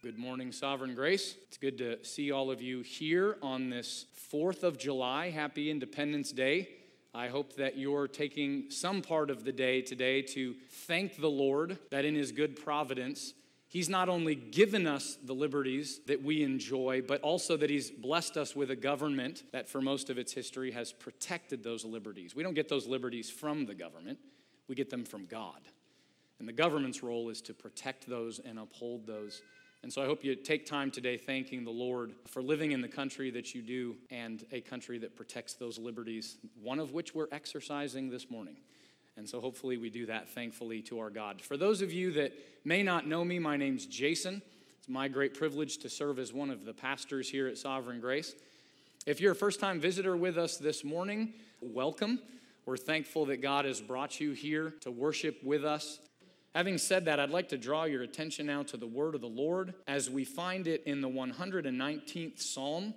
Good morning, Sovereign Grace. It's good to see all of you here on this 4th of July. Happy Independence Day. I hope that you're taking some part of the day today to thank the Lord that in His good providence, He's not only given us the liberties that we enjoy, but also that He's blessed us with a government that, for most of its history, has protected those liberties. We don't get those liberties from the government, we get them from God. And the government's role is to protect those and uphold those. And so I hope you take time today thanking the Lord for living in the country that you do and a country that protects those liberties, one of which we're exercising this morning. And so hopefully we do that thankfully to our God. For those of you that may not know me, my name's Jason. It's my great privilege to serve as one of the pastors here at Sovereign Grace. If you're a first time visitor with us this morning, welcome. We're thankful that God has brought you here to worship with us. Having said that, I'd like to draw your attention now to the word of the Lord as we find it in the 119th Psalm.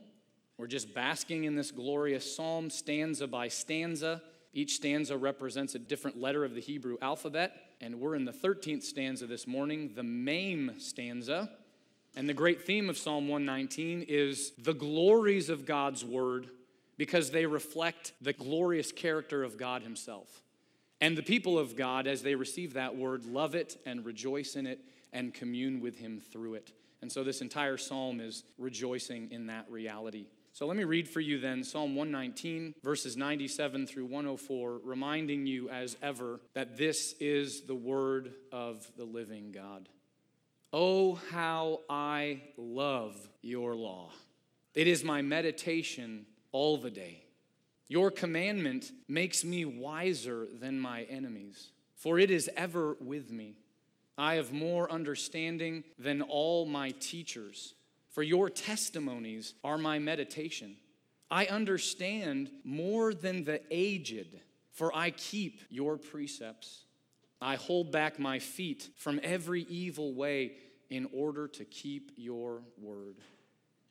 We're just basking in this glorious psalm, stanza by stanza. Each stanza represents a different letter of the Hebrew alphabet, and we're in the 13th stanza this morning, the Mem stanza. And the great theme of Psalm 119 is the glories of God's word because they reflect the glorious character of God Himself. And the people of God, as they receive that word, love it and rejoice in it and commune with Him through it. And so this entire psalm is rejoicing in that reality. So let me read for you then Psalm 119, verses 97 through 104, reminding you as ever that this is the word of the living God. Oh, how I love your law! It is my meditation all the day. Your commandment makes me wiser than my enemies, for it is ever with me. I have more understanding than all my teachers for your testimonies are my meditation. I understand more than the aged, for I keep your precepts. I hold back my feet from every evil way in order to keep your word.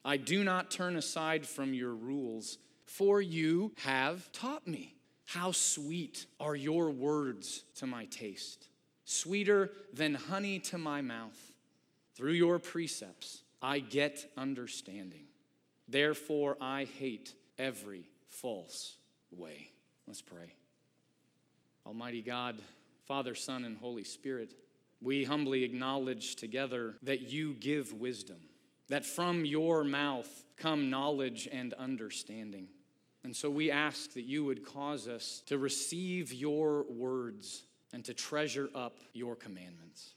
I do not turn aside from your rules, for you have taught me. How sweet are your words to my taste, sweeter than honey to my mouth. Through your precepts, I get understanding. Therefore, I hate every false way. Let's pray. Almighty God, Father, Son, and Holy Spirit, we humbly acknowledge together that you give wisdom, that from your mouth come knowledge and understanding. And so we ask that you would cause us to receive your words and to treasure up your commandments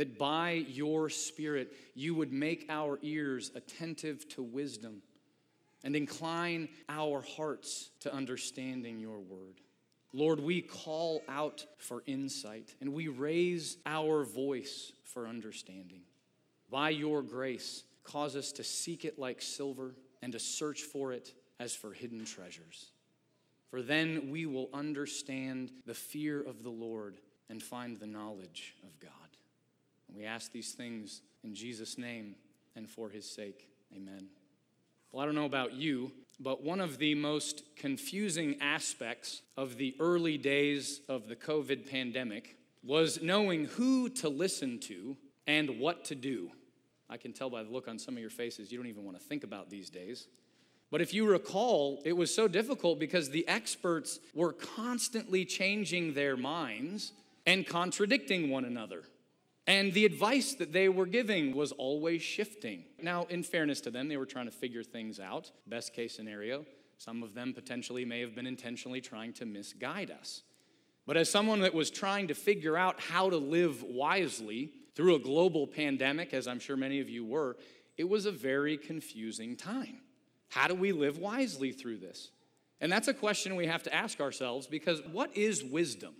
that by your Spirit you would make our ears attentive to wisdom and incline our hearts to understanding your word. Lord, we call out for insight and we raise our voice for understanding. By your grace, cause us to seek it like silver and to search for it as for hidden treasures. For then we will understand the fear of the Lord and find the knowledge of God. And we ask these things in Jesus' name and for his sake. Amen. Well, I don't know about you, but one of the most confusing aspects of the early days of the COVID pandemic was knowing who to listen to and what to do. I can tell by the look on some of your faces, you don't even want to think about these days. But if you recall, it was so difficult because the experts were constantly changing their minds and contradicting one another. And the advice that they were giving was always shifting. Now, in fairness to them, they were trying to figure things out. Best case scenario, some of them potentially may have been intentionally trying to misguide us. But as someone that was trying to figure out how to live wisely through a global pandemic, as I'm sure many of you were, it was a very confusing time. How do we live wisely through this? And that's a question we have to ask ourselves because what is wisdom?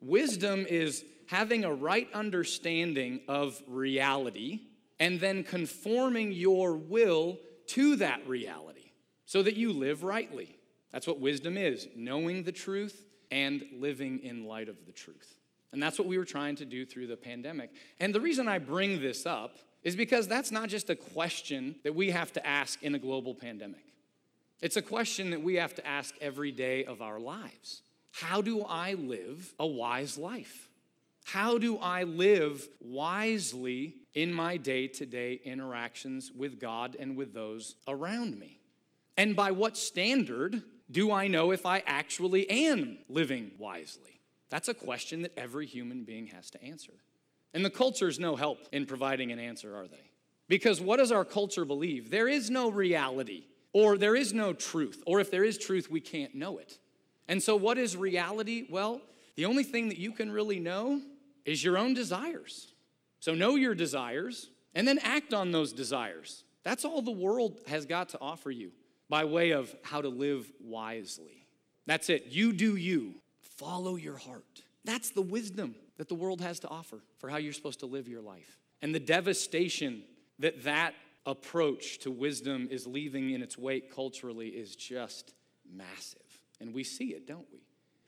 Wisdom is having a right understanding of reality and then conforming your will to that reality so that you live rightly. That's what wisdom is knowing the truth and living in light of the truth. And that's what we were trying to do through the pandemic. And the reason I bring this up is because that's not just a question that we have to ask in a global pandemic. It's a question that we have to ask every day of our lives. How do I live a wise life? How do I live wisely in my day to day interactions with God and with those around me? And by what standard do I know if I actually am living wisely? That's a question that every human being has to answer. And the culture's no help in providing an answer, are they? Because what does our culture believe? There is no reality, or there is no truth, or if there is truth, we can't know it. And so, what is reality? Well, the only thing that you can really know is your own desires. So, know your desires and then act on those desires. That's all the world has got to offer you by way of how to live wisely. That's it. You do you, follow your heart. That's the wisdom that the world has to offer for how you're supposed to live your life. And the devastation that that approach to wisdom is leaving in its wake culturally is just massive. And we see it, don't we?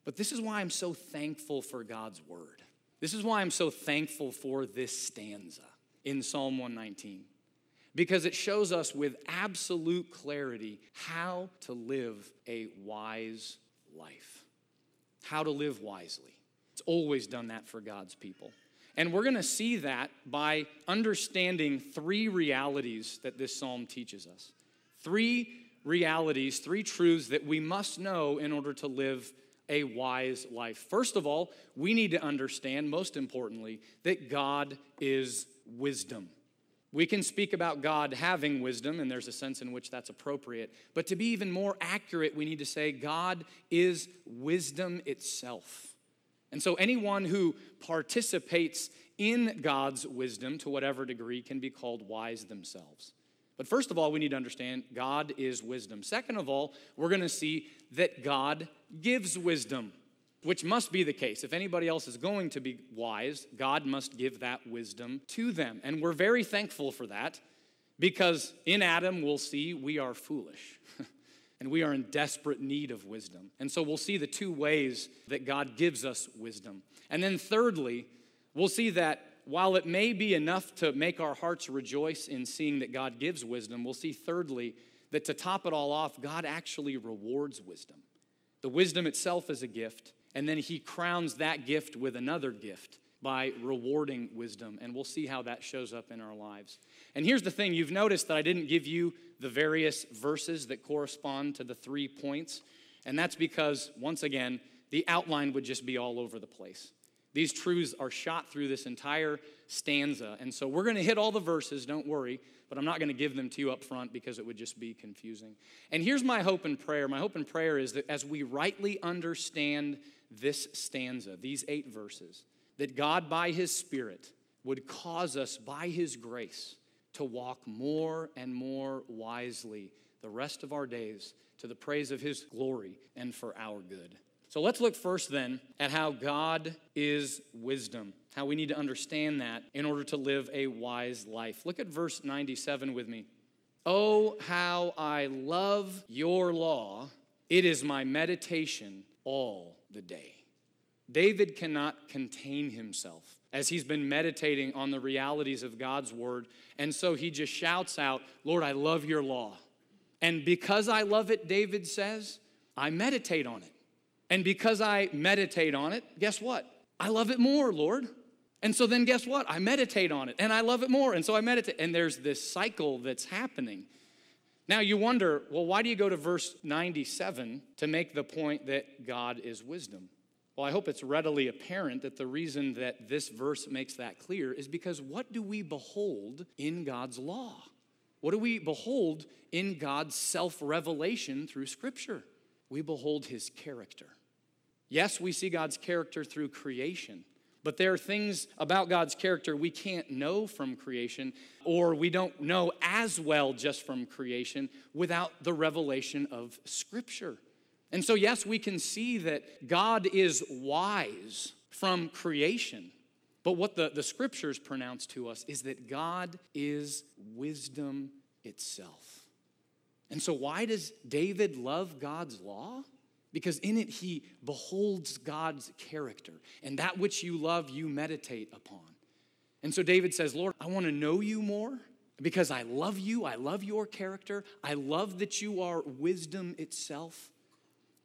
But this is why I'm so thankful for God's word. This is why I'm so thankful for this stanza in Psalm 119 because it shows us with absolute clarity how to live a wise life. How to live wisely. It's always done that for God's people. And we're going to see that by understanding three realities that this psalm teaches us. Three realities, three truths that we must know in order to live a wise life. First of all, we need to understand, most importantly, that God is wisdom. We can speak about God having wisdom, and there's a sense in which that's appropriate. But to be even more accurate, we need to say God is wisdom itself. And so anyone who participates in God's wisdom to whatever degree can be called wise themselves. But first of all, we need to understand God is wisdom. Second of all, we're going to see that God gives wisdom which must be the case. If anybody else is going to be wise, God must give that wisdom to them. And we're very thankful for that because in Adam, we'll see we are foolish and we are in desperate need of wisdom. And so we'll see the two ways that God gives us wisdom. And then thirdly, we'll see that while it may be enough to make our hearts rejoice in seeing that God gives wisdom, we'll see thirdly that to top it all off, God actually rewards wisdom. The wisdom itself is a gift, and then he crowns that gift with another gift by rewarding wisdom. And we'll see how that shows up in our lives. And here's the thing you've noticed that I didn't give you the various verses that correspond to the three points. And that's because, once again, the outline would just be all over the place. These truths are shot through this entire stanza. And so we're going to hit all the verses, don't worry, but I'm not going to give them to you up front because it would just be confusing. And here's my hope and prayer. My hope and prayer is that as we rightly understand this stanza, these eight verses, that God, by His Spirit, would cause us, by His grace, to walk more and more wisely the rest of our days to the praise of His glory and for our good. So let's look first then at how God is wisdom, how we need to understand that in order to live a wise life. Look at verse 97 with me. Oh, how I love your law! It is my meditation all the day. David cannot contain himself as he's been meditating on the realities of God's word. And so he just shouts out, Lord, I love your law. And because I love it, David says, I meditate on it. And because I meditate on it, guess what? I love it more, Lord. And so then guess what? I meditate on it and I love it more. And so I meditate. And there's this cycle that's happening. Now you wonder, well, why do you go to verse 97 to make the point that God is wisdom? Well, I hope it's readily apparent that the reason that this verse makes that clear is because what do we behold in God's law? What do we behold in God's self revelation through Scripture? We behold His character. Yes, we see God's character through creation, but there are things about God's character we can't know from creation, or we don't know as well just from creation without the revelation of Scripture. And so, yes, we can see that God is wise from creation. But what the, the scriptures pronounce to us is that God is wisdom itself. And so, why does David love God's law? Because in it he beholds God's character, and that which you love, you meditate upon. And so, David says, Lord, I want to know you more because I love you. I love your character. I love that you are wisdom itself.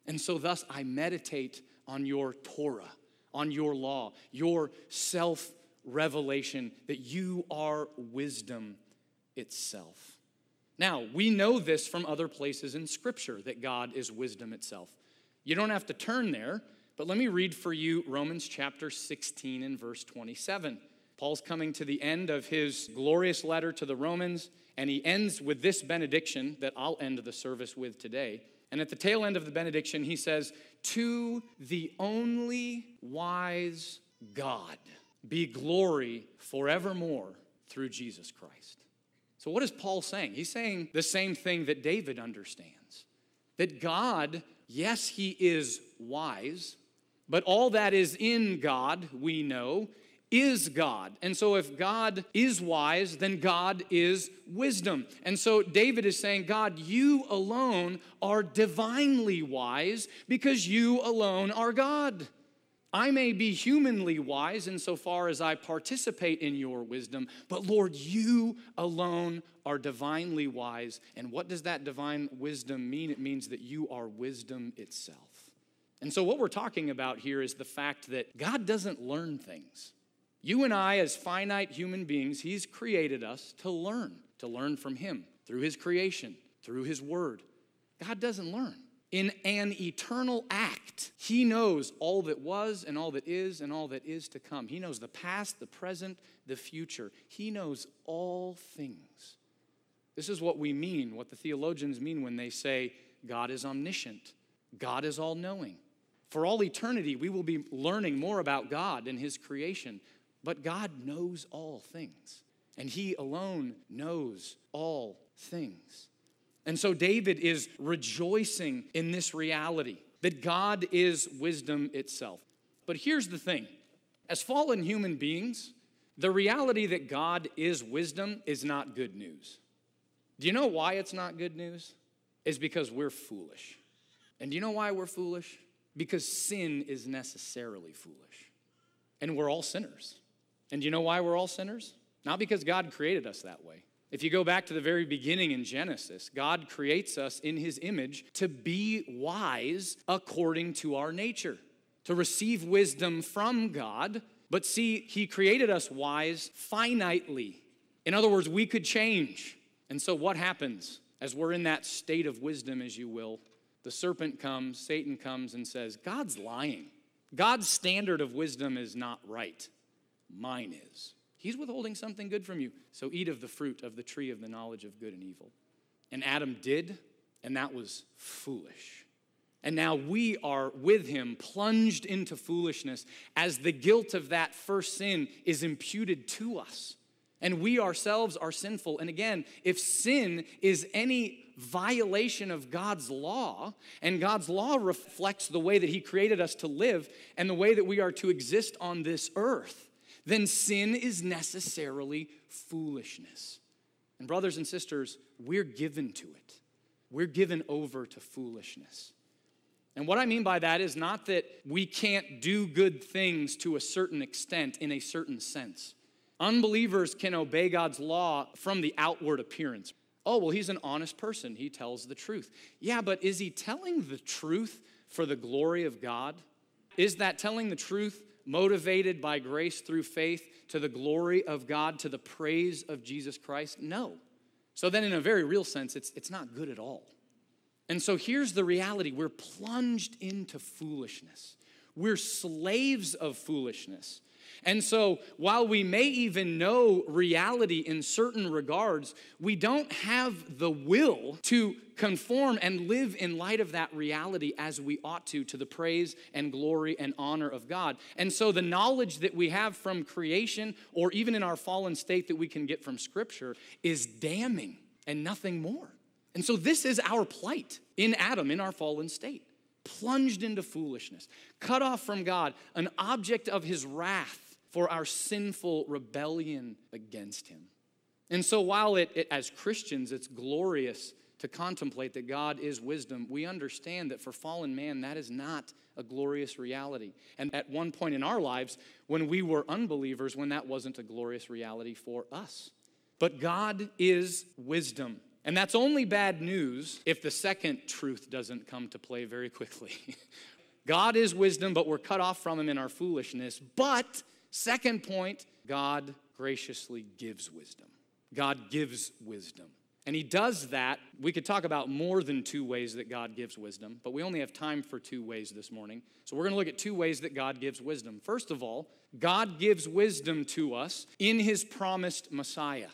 And so, thus, I meditate on your Torah, on your law, your self revelation, that you are wisdom itself. Now, we know this from other places in Scripture that God is wisdom itself. You don't have to turn there, but let me read for you Romans chapter 16 and verse 27. Paul's coming to the end of his glorious letter to the Romans, and he ends with this benediction that I'll end the service with today. And at the tail end of the benediction, he says, To the only wise God be glory forevermore through Jesus Christ. So, what is Paul saying? He's saying the same thing that David understands that God, yes, he is wise, but all that is in God, we know, is God. And so, if God is wise, then God is wisdom. And so, David is saying, God, you alone are divinely wise because you alone are God. I may be humanly wise insofar as I participate in your wisdom, but Lord, you alone are divinely wise. And what does that divine wisdom mean? It means that you are wisdom itself. And so, what we're talking about here is the fact that God doesn't learn things. You and I, as finite human beings, He's created us to learn, to learn from Him through His creation, through His Word. God doesn't learn. In an eternal act, He knows all that was and all that is and all that is to come. He knows the past, the present, the future. He knows all things. This is what we mean, what the theologians mean when they say God is omniscient, God is all knowing. For all eternity, we will be learning more about God and His creation, but God knows all things, and He alone knows all things. And so David is rejoicing in this reality that God is wisdom itself. But here's the thing as fallen human beings, the reality that God is wisdom is not good news. Do you know why it's not good news? Is because we're foolish. And do you know why we're foolish? Because sin is necessarily foolish. And we're all sinners. And you know why we're all sinners? Not because God created us that way. If you go back to the very beginning in Genesis, God creates us in his image to be wise according to our nature, to receive wisdom from God. But see, he created us wise finitely. In other words, we could change. And so, what happens as we're in that state of wisdom, as you will? The serpent comes, Satan comes, and says, God's lying. God's standard of wisdom is not right. Mine is. He's withholding something good from you. So eat of the fruit of the tree of the knowledge of good and evil. And Adam did, and that was foolish. And now we are with him, plunged into foolishness, as the guilt of that first sin is imputed to us. And we ourselves are sinful. And again, if sin is any violation of God's law, and God's law reflects the way that He created us to live and the way that we are to exist on this earth, then sin is necessarily foolishness. And, brothers and sisters, we're given to it. We're given over to foolishness. And what I mean by that is not that we can't do good things to a certain extent in a certain sense. Unbelievers can obey God's law from the outward appearance. Oh, well, he's an honest person. He tells the truth. Yeah, but is he telling the truth for the glory of God? Is that telling the truth motivated by grace through faith to the glory of God, to the praise of Jesus Christ? No. So then, in a very real sense, it's, it's not good at all. And so here's the reality we're plunged into foolishness. We're slaves of foolishness. And so, while we may even know reality in certain regards, we don't have the will to conform and live in light of that reality as we ought to, to the praise and glory and honor of God. And so, the knowledge that we have from creation, or even in our fallen state that we can get from Scripture, is damning and nothing more. And so, this is our plight in Adam, in our fallen state plunged into foolishness, cut off from God, an object of his wrath for our sinful rebellion against him. And so, while it, it, as Christians, it's glorious to contemplate that God is wisdom, we understand that for fallen man, that is not a glorious reality. And at one point in our lives, when we were unbelievers, when that wasn't a glorious reality for us. But God is wisdom. And that's only bad news if the second truth doesn't come to play very quickly. God is wisdom, but we're cut off from him in our foolishness. But, second point, God graciously gives wisdom. God gives wisdom. And he does that. We could talk about more than two ways that God gives wisdom, but we only have time for two ways this morning. So we're going to look at two ways that God gives wisdom. First of all, God gives wisdom to us in his promised Messiah,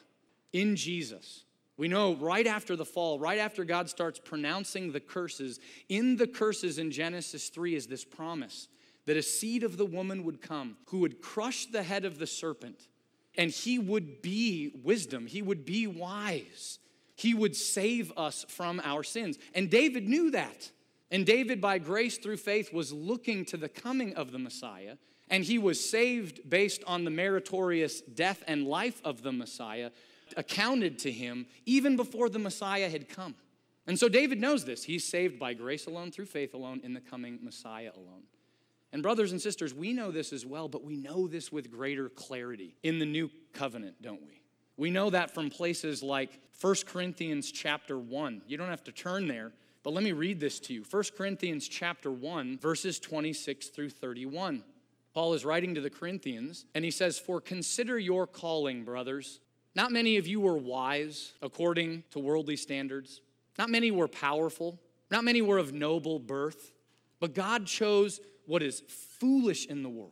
in Jesus. We know right after the fall, right after God starts pronouncing the curses, in the curses in Genesis 3 is this promise that a seed of the woman would come who would crush the head of the serpent, and he would be wisdom, he would be wise, he would save us from our sins. And David knew that. And David, by grace through faith, was looking to the coming of the Messiah, and he was saved based on the meritorious death and life of the Messiah accounted to him even before the Messiah had come. And so David knows this. He's saved by grace alone, through faith alone, in the coming Messiah alone. And, brothers and sisters, we know this as well, but we know this with greater clarity in the new covenant, don't we? We know that from places like 1 Corinthians chapter 1. You don't have to turn there, but let me read this to you. 1 Corinthians chapter 1, verses 26 through 31. Paul is writing to the Corinthians, and he says, For consider your calling, brothers. Not many of you were wise according to worldly standards. Not many were powerful. Not many were of noble birth. But God chose what is foolish in the world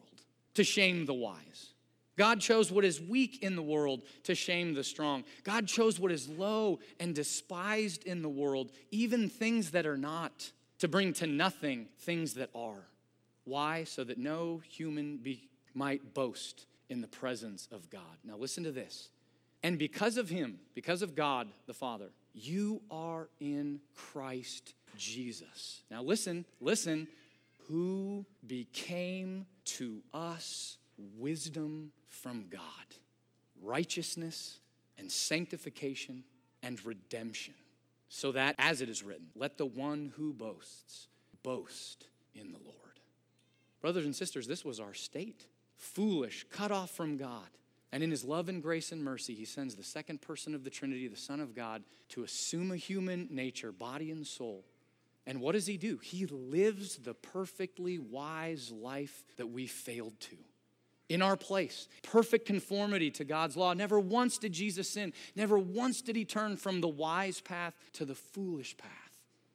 to shame the wise. God chose what is weak in the world to shame the strong. God chose what is low and despised in the world, even things that are not, to bring to nothing things that are. Why? So that no human be, might boast in the presence of God. Now, listen to this. And because of him, because of God the Father, you are in Christ Jesus. Now listen, listen, who became to us wisdom from God, righteousness and sanctification and redemption. So that, as it is written, let the one who boasts boast in the Lord. Brothers and sisters, this was our state foolish, cut off from God and in his love and grace and mercy, he sends the second person of the Trinity, the Son of God, to assume a human nature, body and soul. And what does he do? He lives the perfectly wise life that we failed to. In our place, perfect conformity to God's law. Never once did Jesus sin. Never once did he turn from the wise path to the foolish path.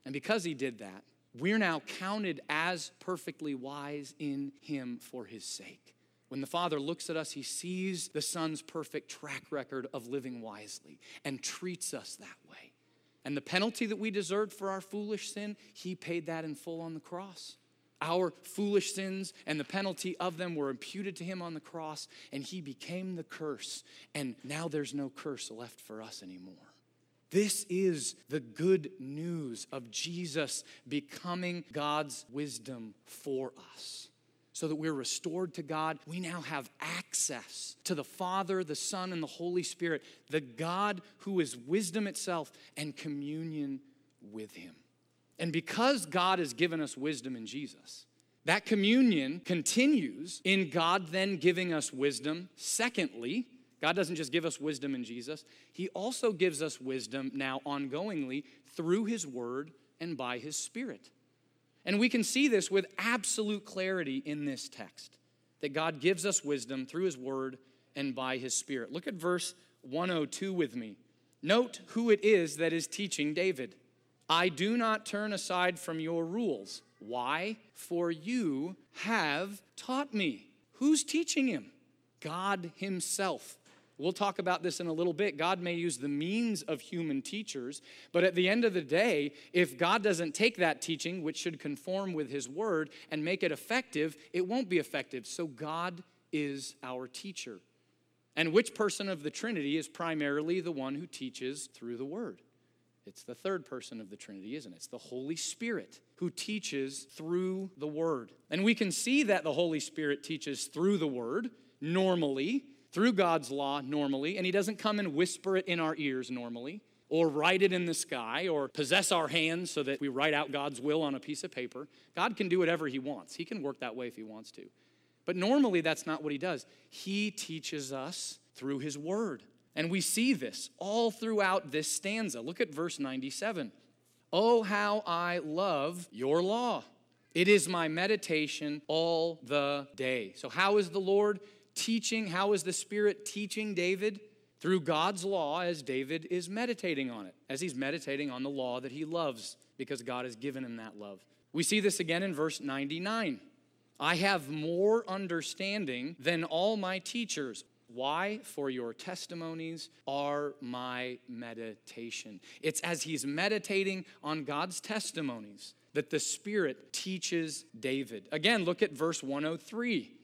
And because he did that, we're now counted as perfectly wise in him for his sake. When the Father looks at us, he sees the Son's perfect track record of living wisely and treats us that way. And the penalty that we deserved for our foolish sin, he paid that in full on the cross. Our foolish sins and the penalty of them were imputed to him on the cross, and he became the curse. And now there's no curse left for us anymore. This is the good news of Jesus becoming God's wisdom for us so that we're restored to God. We now have access to the Father, the Son, and the Holy Spirit, the God who is wisdom itself, and communion with Him. And because God has given us wisdom in Jesus, that communion continues in God then giving us wisdom. Secondly, God doesn't just give us wisdom in Jesus, He also gives us wisdom now ongoingly through His Word and by His Spirit. And we can see this with absolute clarity in this text that God gives us wisdom through His Word and by His Spirit. Look at verse 102 with me. Note who it is that is teaching David. I do not turn aside from your rules. Why? For you have taught me. Who's teaching him? God Himself. We'll talk about this in a little bit. God may use the means of human teachers, but at the end of the day, if God doesn't take that teaching, which should conform with His word, and make it effective, it won't be effective. So God is our teacher. And which person of the Trinity is primarily the one who teaches through the word? It's the third person of the Trinity, isn't it? It's the Holy Spirit who teaches through the Word. And we can see that the Holy Spirit teaches through the Word normally through God's law normally, and He doesn't come and whisper it in our ears normally, or write it in the sky, or possess our hands so that we write out God's will on a piece of paper. God can do whatever He wants, He can work that way if He wants to. But normally, that's not what He does. He teaches us through His Word. And we see this all throughout this stanza. Look at verse 97. Oh, how I love your law. It is my meditation all the day. So, how is the Lord teaching? How is the Spirit teaching David? Through God's law, as David is meditating on it, as he's meditating on the law that he loves, because God has given him that love. We see this again in verse 99. I have more understanding than all my teachers. Why? For your testimonies are my meditation. It's as he's meditating on God's testimonies that the Spirit teaches David. Again, look at verse 103.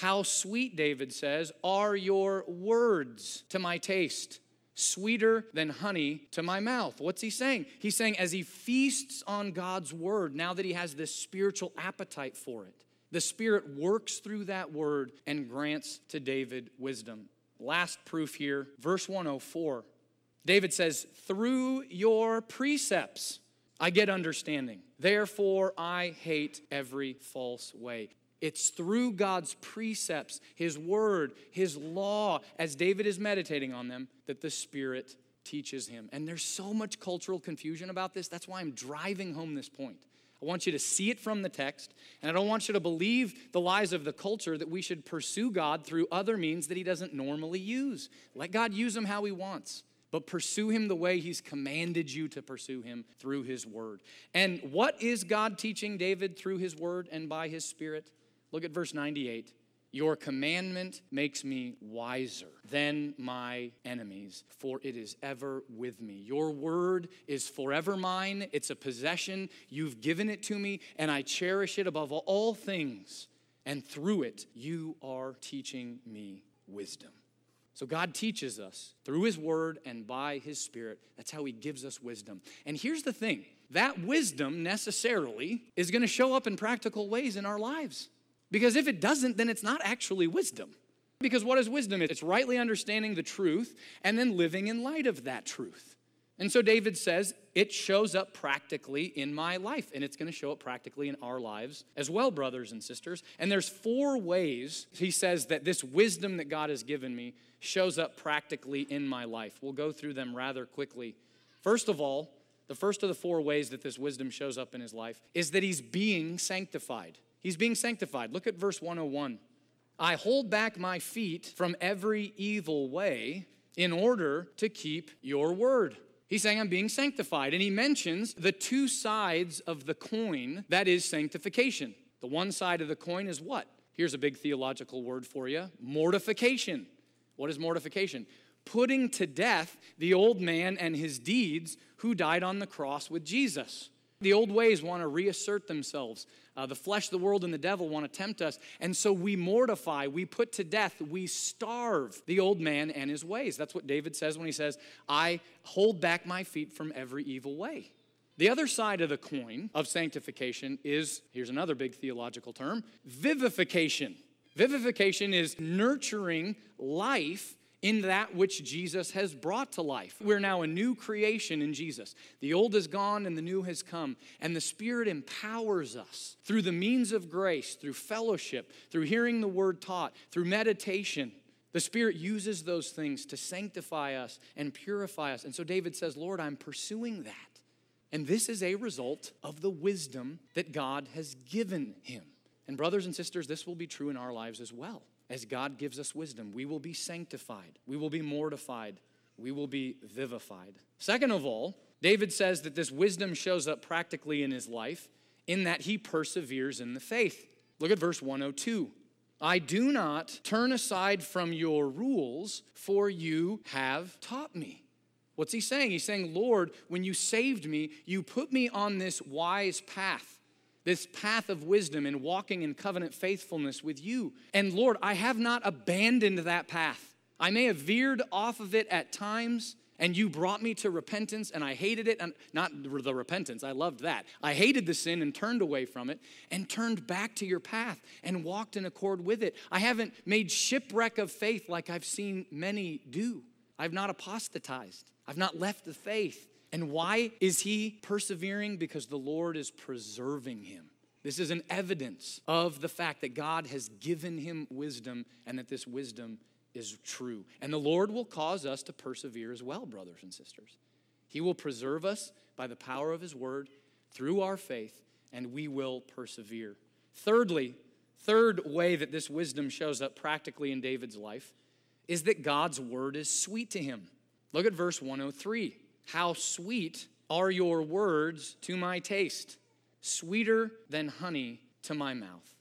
How sweet, David says, are your words to my taste, sweeter than honey to my mouth. What's he saying? He's saying, as he feasts on God's word, now that he has this spiritual appetite for it, the Spirit works through that word and grants to David wisdom. Last proof here, verse 104. David says, Through your precepts I get understanding. Therefore I hate every false way. It's through God's precepts, His word, His law, as David is meditating on them, that the Spirit teaches him. And there's so much cultural confusion about this. That's why I'm driving home this point. I want you to see it from the text, and I don't want you to believe the lies of the culture that we should pursue God through other means that He doesn't normally use. Let God use them how He wants, but pursue Him the way He's commanded you to pursue Him through His Word. And what is God teaching David through His Word and by His Spirit? Look at verse 98. Your commandment makes me wiser than my enemies, for it is ever with me. Your word is forever mine. It's a possession. You've given it to me, and I cherish it above all things. And through it, you are teaching me wisdom. So God teaches us through His Word and by His Spirit. That's how He gives us wisdom. And here's the thing that wisdom necessarily is going to show up in practical ways in our lives. Because if it doesn't, then it's not actually wisdom. Because what is wisdom? It's rightly understanding the truth and then living in light of that truth. And so David says, it shows up practically in my life, and it's going to show up practically in our lives as well, brothers and sisters. And there's four ways he says that this wisdom that God has given me shows up practically in my life. We'll go through them rather quickly. First of all, the first of the four ways that this wisdom shows up in his life is that he's being sanctified. He's being sanctified. Look at verse 101. I hold back my feet from every evil way in order to keep your word. He's saying, I'm being sanctified. And he mentions the two sides of the coin that is sanctification. The one side of the coin is what? Here's a big theological word for you mortification. What is mortification? Putting to death the old man and his deeds who died on the cross with Jesus. The old ways want to reassert themselves. Uh, the flesh, the world, and the devil want to tempt us. And so we mortify, we put to death, we starve the old man and his ways. That's what David says when he says, I hold back my feet from every evil way. The other side of the coin of sanctification is here's another big theological term vivification. Vivification is nurturing life in that which Jesus has brought to life. We're now a new creation in Jesus. The old is gone and the new has come. And the Spirit empowers us through the means of grace, through fellowship, through hearing the word taught, through meditation. The Spirit uses those things to sanctify us and purify us. And so David says, Lord, I'm pursuing that. And this is a result of the wisdom that God has given him. And, brothers and sisters, this will be true in our lives as well as God gives us wisdom. We will be sanctified, we will be mortified, we will be vivified. Second of all, David says that this wisdom shows up practically in his life in that he perseveres in the faith. Look at verse 102. I do not turn aside from your rules, for you have taught me. What's he saying? He's saying, Lord, when you saved me, you put me on this wise path this path of wisdom and walking in covenant faithfulness with you. And Lord, I have not abandoned that path. I may have veered off of it at times, and you brought me to repentance, and I hated it. And not the repentance, I loved that. I hated the sin and turned away from it and turned back to your path and walked in accord with it. I haven't made shipwreck of faith like I've seen many do. I've not apostatized, I've not left the faith. And why is he persevering? Because the Lord is preserving him. This is an evidence of the fact that God has given him wisdom and that this wisdom is true. And the Lord will cause us to persevere as well, brothers and sisters. He will preserve us by the power of his word through our faith and we will persevere. Thirdly, third way that this wisdom shows up practically in David's life is that God's word is sweet to him. Look at verse 103. How sweet are your words to my taste, sweeter than honey to my mouth.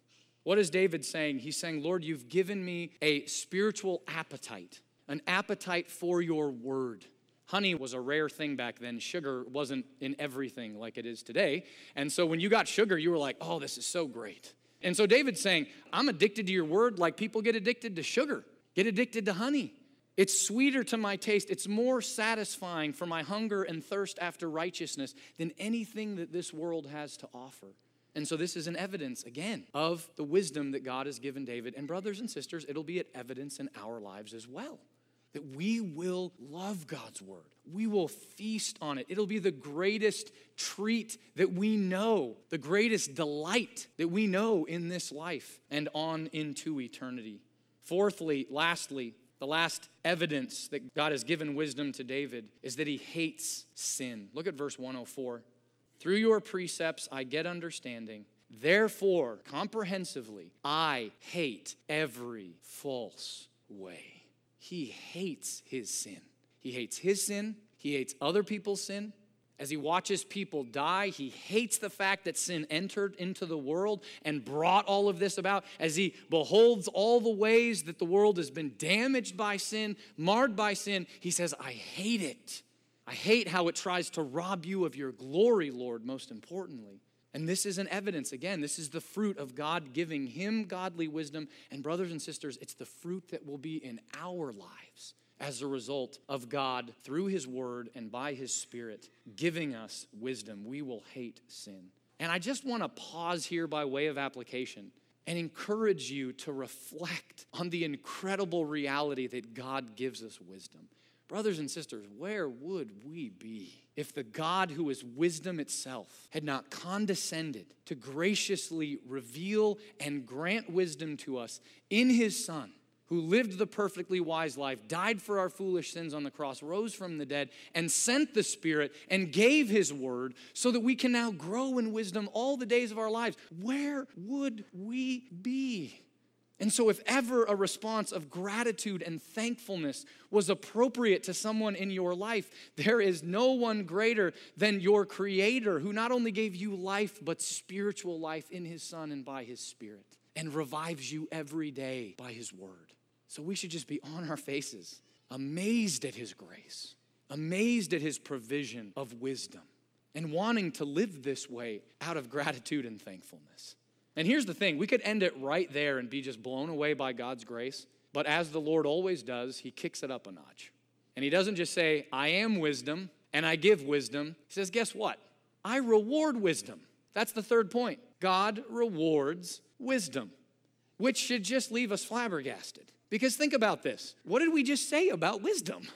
What is David saying? He's saying, Lord, you've given me a spiritual appetite, an appetite for your word. Honey was a rare thing back then. Sugar wasn't in everything like it is today. And so when you got sugar, you were like, oh, this is so great. And so David's saying, I'm addicted to your word like people get addicted to sugar, get addicted to honey. It's sweeter to my taste. It's more satisfying for my hunger and thirst after righteousness than anything that this world has to offer. And so, this is an evidence, again, of the wisdom that God has given David. And, brothers and sisters, it'll be an evidence in our lives as well that we will love God's word. We will feast on it. It'll be the greatest treat that we know, the greatest delight that we know in this life and on into eternity. Fourthly, lastly, the last evidence that God has given wisdom to David is that he hates sin. Look at verse 104. Through your precepts I get understanding. Therefore, comprehensively, I hate every false way. He hates his sin. He hates his sin. He hates other people's sin. As he watches people die, he hates the fact that sin entered into the world and brought all of this about. As he beholds all the ways that the world has been damaged by sin, marred by sin, he says, I hate it. I hate how it tries to rob you of your glory, Lord, most importantly. And this is an evidence. Again, this is the fruit of God giving him godly wisdom. And, brothers and sisters, it's the fruit that will be in our lives as a result of God, through his word and by his spirit, giving us wisdom. We will hate sin. And I just want to pause here by way of application and encourage you to reflect on the incredible reality that God gives us wisdom. Brothers and sisters, where would we be if the God who is wisdom itself had not condescended to graciously reveal and grant wisdom to us in his Son? Who lived the perfectly wise life, died for our foolish sins on the cross, rose from the dead, and sent the Spirit and gave His word so that we can now grow in wisdom all the days of our lives. Where would we be? And so, if ever a response of gratitude and thankfulness was appropriate to someone in your life, there is no one greater than your Creator who not only gave you life, but spiritual life in His Son and by His Spirit, and revives you every day by His Word. So, we should just be on our faces, amazed at His grace, amazed at His provision of wisdom, and wanting to live this way out of gratitude and thankfulness. And here's the thing we could end it right there and be just blown away by God's grace. But as the Lord always does, He kicks it up a notch. And He doesn't just say, I am wisdom and I give wisdom. He says, Guess what? I reward wisdom. That's the third point. God rewards wisdom, which should just leave us flabbergasted. Because think about this what did we just say about wisdom?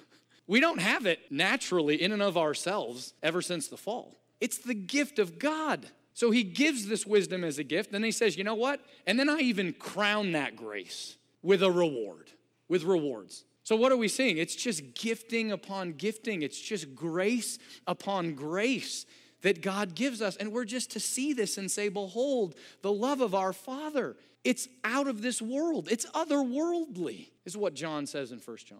We don't have it naturally in and of ourselves ever since the fall. It's the gift of God. So he gives this wisdom as a gift. Then he says, you know what? And then I even crown that grace with a reward, with rewards. So what are we seeing? It's just gifting upon gifting, it's just grace upon grace that God gives us. And we're just to see this and say, Behold, the love of our Father. It's out of this world, it's otherworldly, is what John says in First John.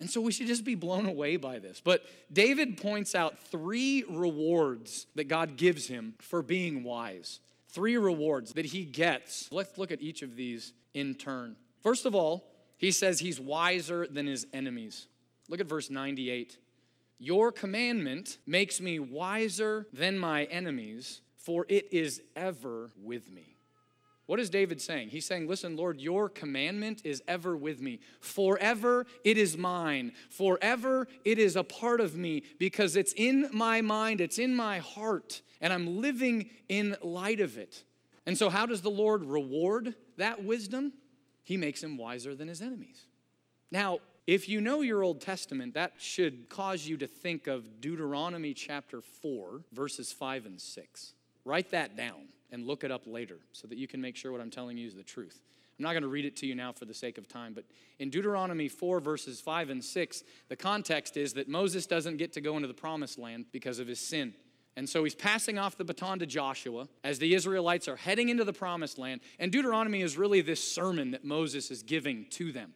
And so we should just be blown away by this. But David points out three rewards that God gives him for being wise. Three rewards that he gets. Let's look at each of these in turn. First of all, he says he's wiser than his enemies. Look at verse 98. Your commandment makes me wiser than my enemies, for it is ever with me. What is David saying? He's saying, Listen, Lord, your commandment is ever with me. Forever it is mine. Forever it is a part of me because it's in my mind, it's in my heart, and I'm living in light of it. And so, how does the Lord reward that wisdom? He makes him wiser than his enemies. Now, if you know your Old Testament, that should cause you to think of Deuteronomy chapter 4, verses 5 and 6. Write that down and look it up later so that you can make sure what I'm telling you is the truth. I'm not going to read it to you now for the sake of time, but in Deuteronomy 4, verses 5 and 6, the context is that Moses doesn't get to go into the promised land because of his sin. And so he's passing off the baton to Joshua as the Israelites are heading into the promised land. And Deuteronomy is really this sermon that Moses is giving to them.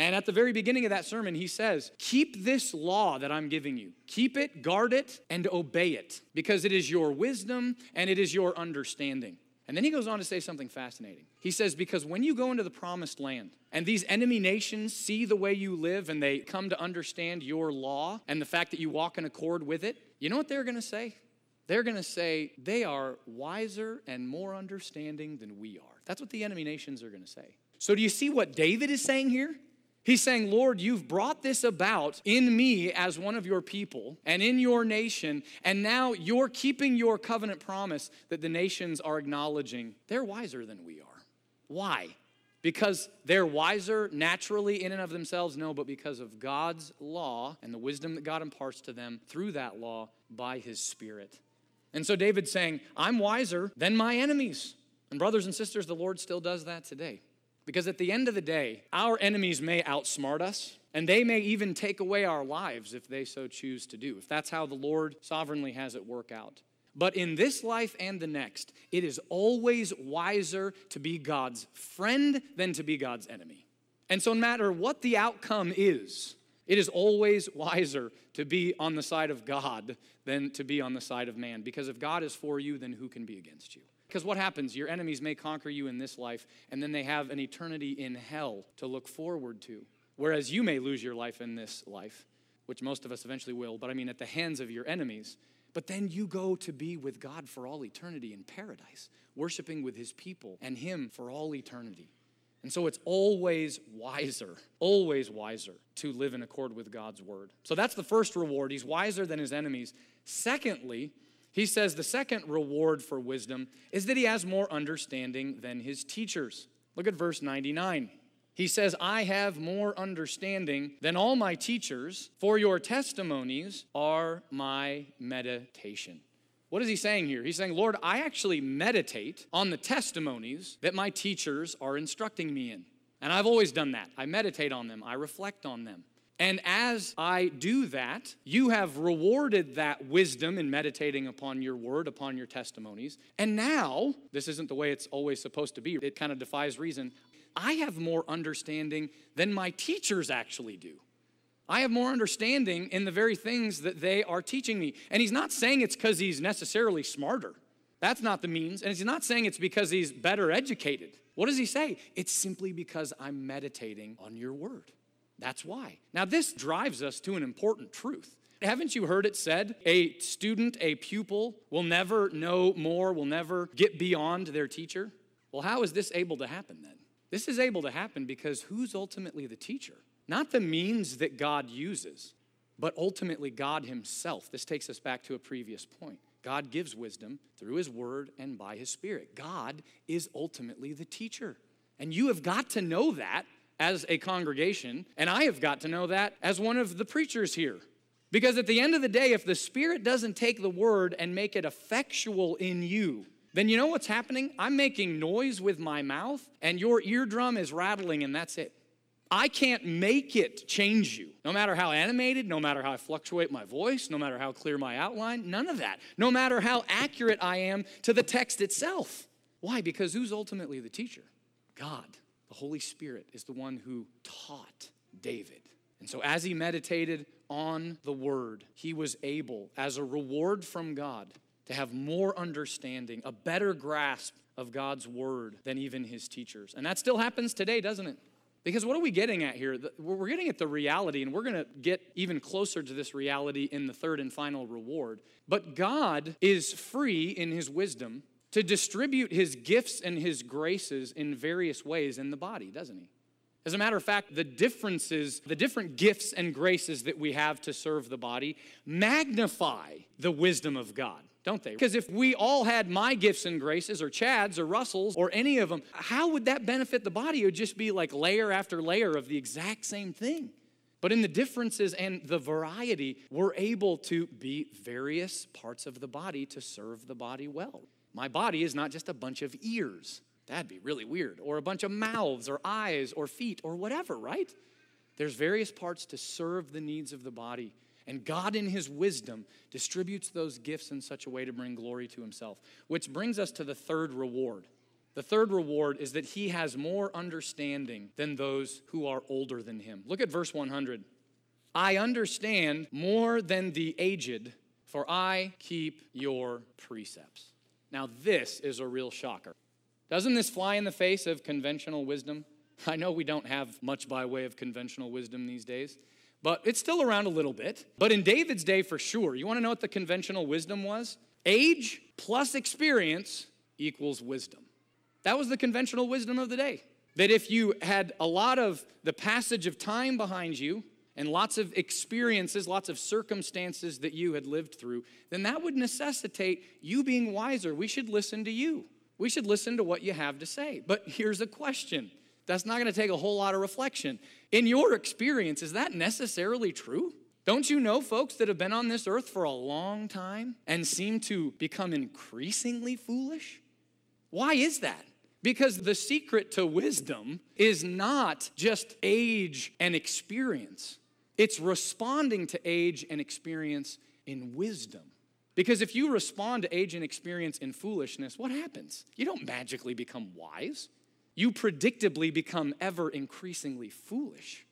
And at the very beginning of that sermon, he says, Keep this law that I'm giving you. Keep it, guard it, and obey it, because it is your wisdom and it is your understanding. And then he goes on to say something fascinating. He says, Because when you go into the promised land and these enemy nations see the way you live and they come to understand your law and the fact that you walk in accord with it, you know what they're going to say? They're going to say they are wiser and more understanding than we are. That's what the enemy nations are going to say. So, do you see what David is saying here? He's saying, Lord, you've brought this about in me as one of your people and in your nation, and now you're keeping your covenant promise that the nations are acknowledging they're wiser than we are. Why? Because they're wiser naturally in and of themselves? No, but because of God's law and the wisdom that God imparts to them through that law by his Spirit. And so David's saying, I'm wiser than my enemies. And brothers and sisters, the Lord still does that today. Because at the end of the day, our enemies may outsmart us, and they may even take away our lives if they so choose to do, if that's how the Lord sovereignly has it work out. But in this life and the next, it is always wiser to be God's friend than to be God's enemy. And so, no matter what the outcome is, it is always wiser to be on the side of God than to be on the side of man. Because if God is for you, then who can be against you? Because what happens? Your enemies may conquer you in this life, and then they have an eternity in hell to look forward to. Whereas you may lose your life in this life, which most of us eventually will, but I mean at the hands of your enemies. But then you go to be with God for all eternity in paradise, worshiping with his people and him for all eternity. And so it's always wiser, always wiser to live in accord with God's word. So that's the first reward. He's wiser than his enemies. Secondly, he says the second reward for wisdom is that he has more understanding than his teachers. Look at verse 99. He says, I have more understanding than all my teachers, for your testimonies are my meditation. What is he saying here? He's saying, Lord, I actually meditate on the testimonies that my teachers are instructing me in. And I've always done that. I meditate on them, I reflect on them. And as I do that, you have rewarded that wisdom in meditating upon your word, upon your testimonies. And now, this isn't the way it's always supposed to be, it kind of defies reason. I have more understanding than my teachers actually do. I have more understanding in the very things that they are teaching me. And he's not saying it's because he's necessarily smarter. That's not the means. And he's not saying it's because he's better educated. What does he say? It's simply because I'm meditating on your word. That's why. Now, this drives us to an important truth. Haven't you heard it said? A student, a pupil will never know more, will never get beyond their teacher. Well, how is this able to happen then? This is able to happen because who's ultimately the teacher? Not the means that God uses, but ultimately God Himself. This takes us back to a previous point. God gives wisdom through His Word and by His Spirit. God is ultimately the teacher. And you have got to know that as a congregation, and I have got to know that as one of the preachers here. Because at the end of the day, if the Spirit doesn't take the Word and make it effectual in you, then you know what's happening? I'm making noise with my mouth, and your eardrum is rattling, and that's it. I can't make it change you. No matter how animated, no matter how I fluctuate my voice, no matter how clear my outline, none of that. No matter how accurate I am to the text itself. Why? Because who's ultimately the teacher? God. The Holy Spirit is the one who taught David. And so as he meditated on the word, he was able, as a reward from God, to have more understanding, a better grasp of God's word than even his teachers. And that still happens today, doesn't it? Because what are we getting at here? We're getting at the reality, and we're going to get even closer to this reality in the third and final reward. But God is free in his wisdom to distribute his gifts and his graces in various ways in the body, doesn't he? As a matter of fact, the differences, the different gifts and graces that we have to serve the body magnify the wisdom of God don't they? Because if we all had my gifts and graces, or Chad's, or Russell's, or any of them, how would that benefit the body? It would just be like layer after layer of the exact same thing. But in the differences and the variety, we're able to be various parts of the body to serve the body well. My body is not just a bunch of ears. That'd be really weird. Or a bunch of mouths, or eyes, or feet, or whatever, right? There's various parts to serve the needs of the body And God, in his wisdom, distributes those gifts in such a way to bring glory to himself. Which brings us to the third reward. The third reward is that he has more understanding than those who are older than him. Look at verse 100. I understand more than the aged, for I keep your precepts. Now, this is a real shocker. Doesn't this fly in the face of conventional wisdom? I know we don't have much by way of conventional wisdom these days, but it's still around a little bit. But in David's day, for sure, you want to know what the conventional wisdom was? Age plus experience equals wisdom. That was the conventional wisdom of the day. That if you had a lot of the passage of time behind you and lots of experiences, lots of circumstances that you had lived through, then that would necessitate you being wiser. We should listen to you. We should listen to what you have to say. But here's a question that's not going to take a whole lot of reflection. In your experience, is that necessarily true? Don't you know folks that have been on this earth for a long time and seem to become increasingly foolish? Why is that? Because the secret to wisdom is not just age and experience, it's responding to age and experience in wisdom. Because if you respond to age and experience in foolishness, what happens? You don't magically become wise. You predictably become ever increasingly foolish.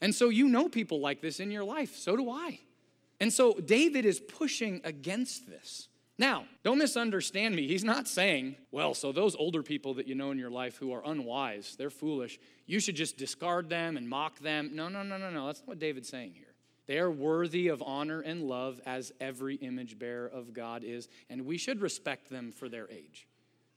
And so you know people like this in your life. So do I. And so David is pushing against this. Now, don't misunderstand me. He's not saying, well, so those older people that you know in your life who are unwise, they're foolish, you should just discard them and mock them. No, no, no, no, no. That's not what David's saying here. They are worthy of honor and love as every image bearer of God is, and we should respect them for their age.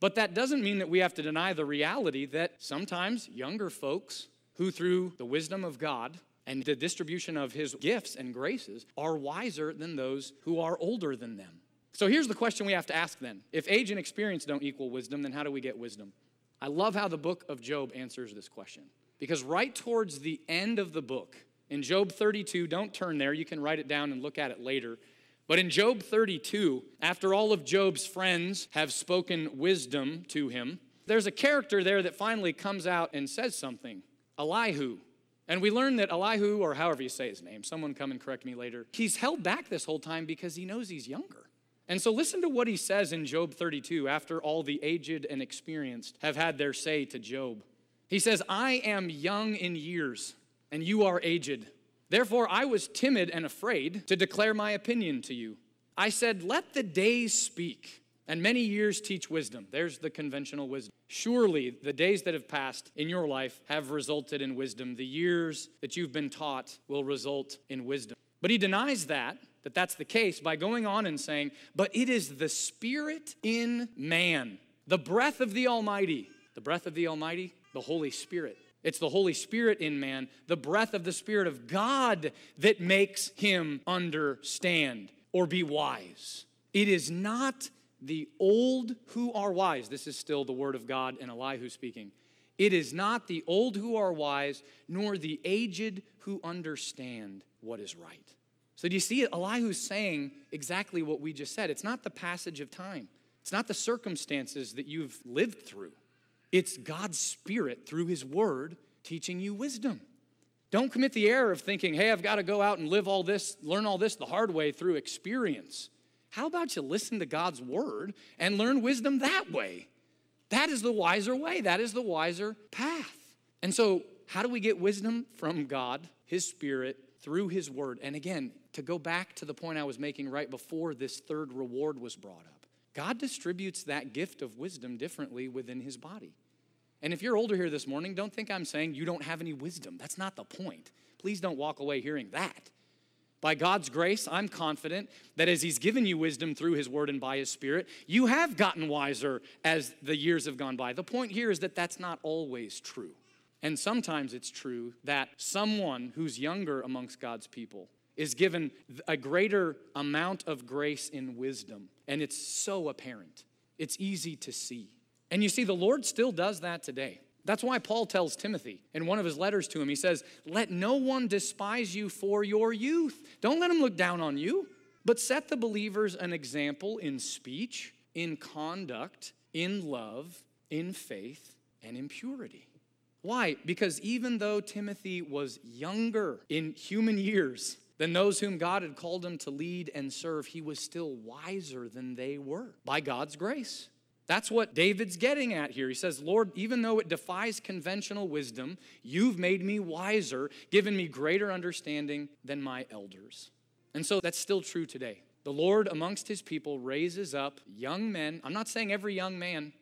But that doesn't mean that we have to deny the reality that sometimes younger folks who, through the wisdom of God and the distribution of his gifts and graces, are wiser than those who are older than them. So here's the question we have to ask then. If age and experience don't equal wisdom, then how do we get wisdom? I love how the book of Job answers this question. Because right towards the end of the book, in Job 32, don't turn there, you can write it down and look at it later. But in Job 32, after all of Job's friends have spoken wisdom to him, there's a character there that finally comes out and says something Elihu. And we learn that Elihu, or however you say his name, someone come and correct me later, he's held back this whole time because he knows he's younger. And so listen to what he says in Job 32 after all the aged and experienced have had their say to Job. He says, I am young in years, and you are aged. Therefore, I was timid and afraid to declare my opinion to you. I said, Let the days speak, and many years teach wisdom. There's the conventional wisdom. Surely the days that have passed in your life have resulted in wisdom. The years that you've been taught will result in wisdom. But he denies that that that's the case by going on and saying, But it is the Spirit in man, the breath of the Almighty. The breath of the Almighty, the Holy Spirit. It's the Holy Spirit in man, the breath of the Spirit of God that makes him understand or be wise. It is not the old who are wise. This is still the word of God and Elihu speaking. It is not the old who are wise, nor the aged who understand what is right. So do you see? Elihu's saying exactly what we just said. It's not the passage of time. It's not the circumstances that you've lived through. It's God's Spirit through His Word teaching you wisdom. Don't commit the error of thinking, hey, I've got to go out and live all this, learn all this the hard way through experience. How about you listen to God's Word and learn wisdom that way? That is the wiser way, that is the wiser path. And so, how do we get wisdom from God, His Spirit, through His Word? And again, to go back to the point I was making right before this third reward was brought up. God distributes that gift of wisdom differently within his body. And if you're older here this morning, don't think I'm saying you don't have any wisdom. That's not the point. Please don't walk away hearing that. By God's grace, I'm confident that as He's given you wisdom through His Word and by His Spirit, you have gotten wiser as the years have gone by. The point here is that that's not always true. And sometimes it's true that someone who's younger amongst God's people is given a greater amount of grace in wisdom, and it's so apparent. It's easy to see. And you see, the Lord still does that today. That's why Paul tells Timothy in one of his letters to him, he says, Let no one despise you for your youth. Don't let him look down on you, but set the believers an example in speech, in conduct, in love, in faith, and in purity. Why? Because even though Timothy was younger in human years, than those whom God had called him to lead and serve, he was still wiser than they were by God's grace. That's what David's getting at here. He says, Lord, even though it defies conventional wisdom, you've made me wiser, given me greater understanding than my elders. And so that's still true today. The Lord amongst his people raises up young men. I'm not saying every young man,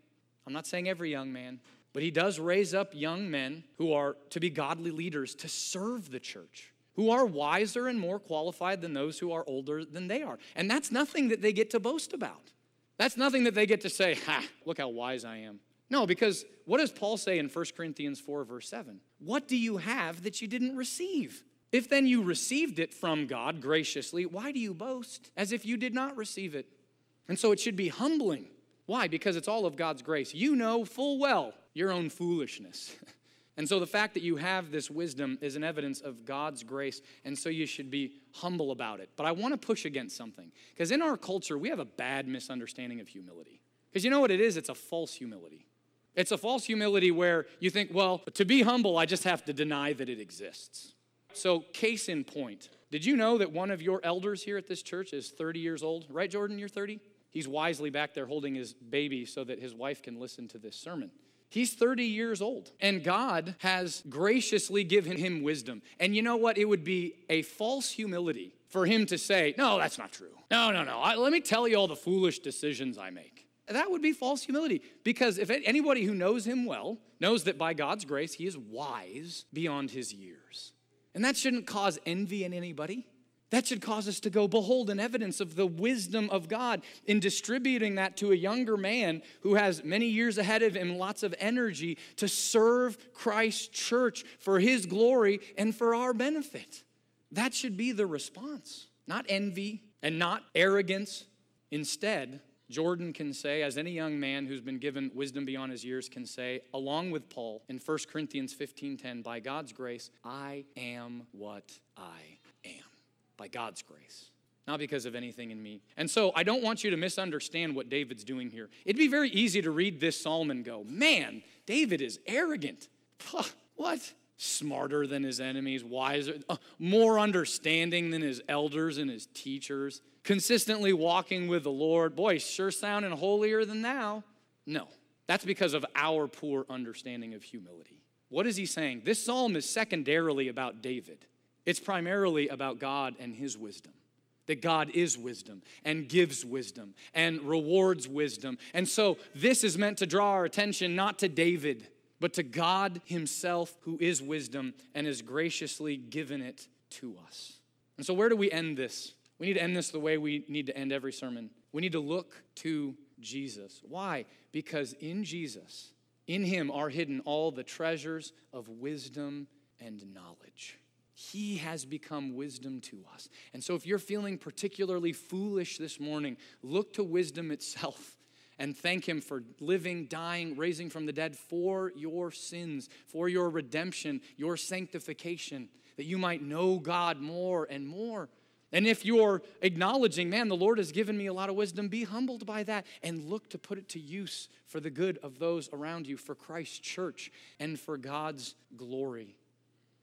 I'm not saying every young man, but he does raise up young men who are to be godly leaders to serve the church, who are wiser and more qualified than those who are older than they are. And that's nothing that they get to boast about. That's nothing that they get to say, ha, look how wise I am. No, because what does Paul say in 1 Corinthians 4, verse 7? What do you have that you didn't receive? If then you received it from God graciously, why do you boast as if you did not receive it? And so it should be humbling. Why? Because it's all of God's grace. You know full well your own foolishness. And so the fact that you have this wisdom is an evidence of God's grace, and so you should be humble about it. But I want to push against something, because in our culture, we have a bad misunderstanding of humility. Because you know what it is? It's a false humility. It's a false humility where you think, well, to be humble, I just have to deny that it exists. So, case in point, did you know that one of your elders here at this church is 30 years old? Right, Jordan, you're 30? He's wisely back there holding his baby so that his wife can listen to this sermon. He's 30 years old, and God has graciously given him wisdom. And you know what? It would be a false humility for him to say, No, that's not true. No, no, no. I, let me tell you all the foolish decisions I make. That would be false humility because if anybody who knows him well knows that by God's grace, he is wise beyond his years. And that shouldn't cause envy in anybody. That should cause us to go, behold, an evidence of the wisdom of God in distributing that to a younger man who has many years ahead of him, lots of energy to serve Christ's church for his glory and for our benefit. That should be the response, not envy and not arrogance. Instead, Jordan can say, as any young man who's been given wisdom beyond his years can say, along with Paul in 1 Corinthians 15:10, by God's grace, I am what I by God's grace, not because of anything in me. And so I don't want you to misunderstand what David's doing here. It'd be very easy to read this psalm and go, man, David is arrogant. what? Smarter than his enemies, wiser, uh, more understanding than his elders and his teachers, consistently walking with the Lord. Boy, sure sounding holier than thou. No, that's because of our poor understanding of humility. What is he saying? This psalm is secondarily about David. It's primarily about God and His wisdom. That God is wisdom and gives wisdom and rewards wisdom. And so this is meant to draw our attention not to David, but to God Himself, who is wisdom and has graciously given it to us. And so, where do we end this? We need to end this the way we need to end every sermon. We need to look to Jesus. Why? Because in Jesus, in Him are hidden all the treasures of wisdom and knowledge. He has become wisdom to us. And so, if you're feeling particularly foolish this morning, look to wisdom itself and thank Him for living, dying, raising from the dead for your sins, for your redemption, your sanctification, that you might know God more and more. And if you're acknowledging, man, the Lord has given me a lot of wisdom, be humbled by that and look to put it to use for the good of those around you, for Christ's church, and for God's glory.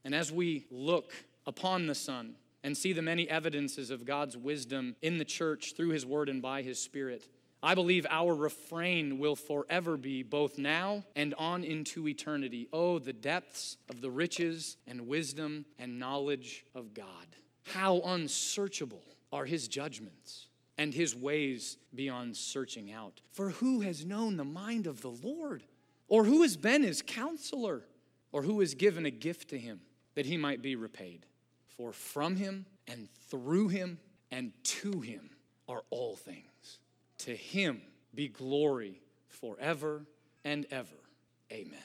And as we look upon the Son and see the many evidences of God's wisdom in the church through His Word and by His Spirit, I believe our refrain will forever be both now and on into eternity. Oh, the depths of the riches and wisdom and knowledge of God. How unsearchable are His judgments and His ways beyond searching out. For who has known the mind of the Lord? Or who has been His counselor? Or who has given a gift to Him? That he might be repaid. For from him and through him and to him are all things. To him be glory forever and ever. Amen.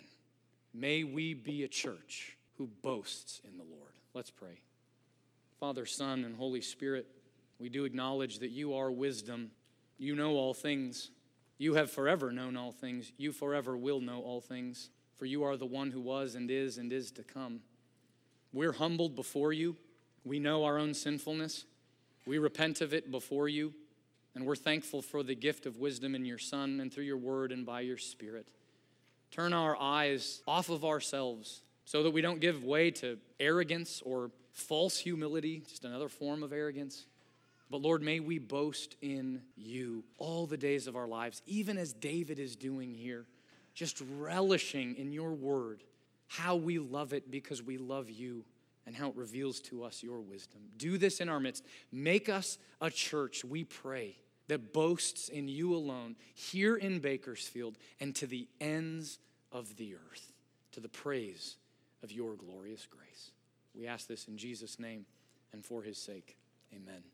May we be a church who boasts in the Lord. Let's pray. Father, Son, and Holy Spirit, we do acknowledge that you are wisdom. You know all things. You have forever known all things. You forever will know all things. For you are the one who was and is and is to come. We're humbled before you. We know our own sinfulness. We repent of it before you. And we're thankful for the gift of wisdom in your Son and through your word and by your Spirit. Turn our eyes off of ourselves so that we don't give way to arrogance or false humility, just another form of arrogance. But Lord, may we boast in you all the days of our lives, even as David is doing here, just relishing in your word, how we love it because we love you and how it reveals to us your wisdom. Do this in our midst. Make us a church, we pray, that boasts in you alone here in Bakersfield and to the ends of the earth, to the praise of your glorious grace. We ask this in Jesus' name and for his sake. Amen.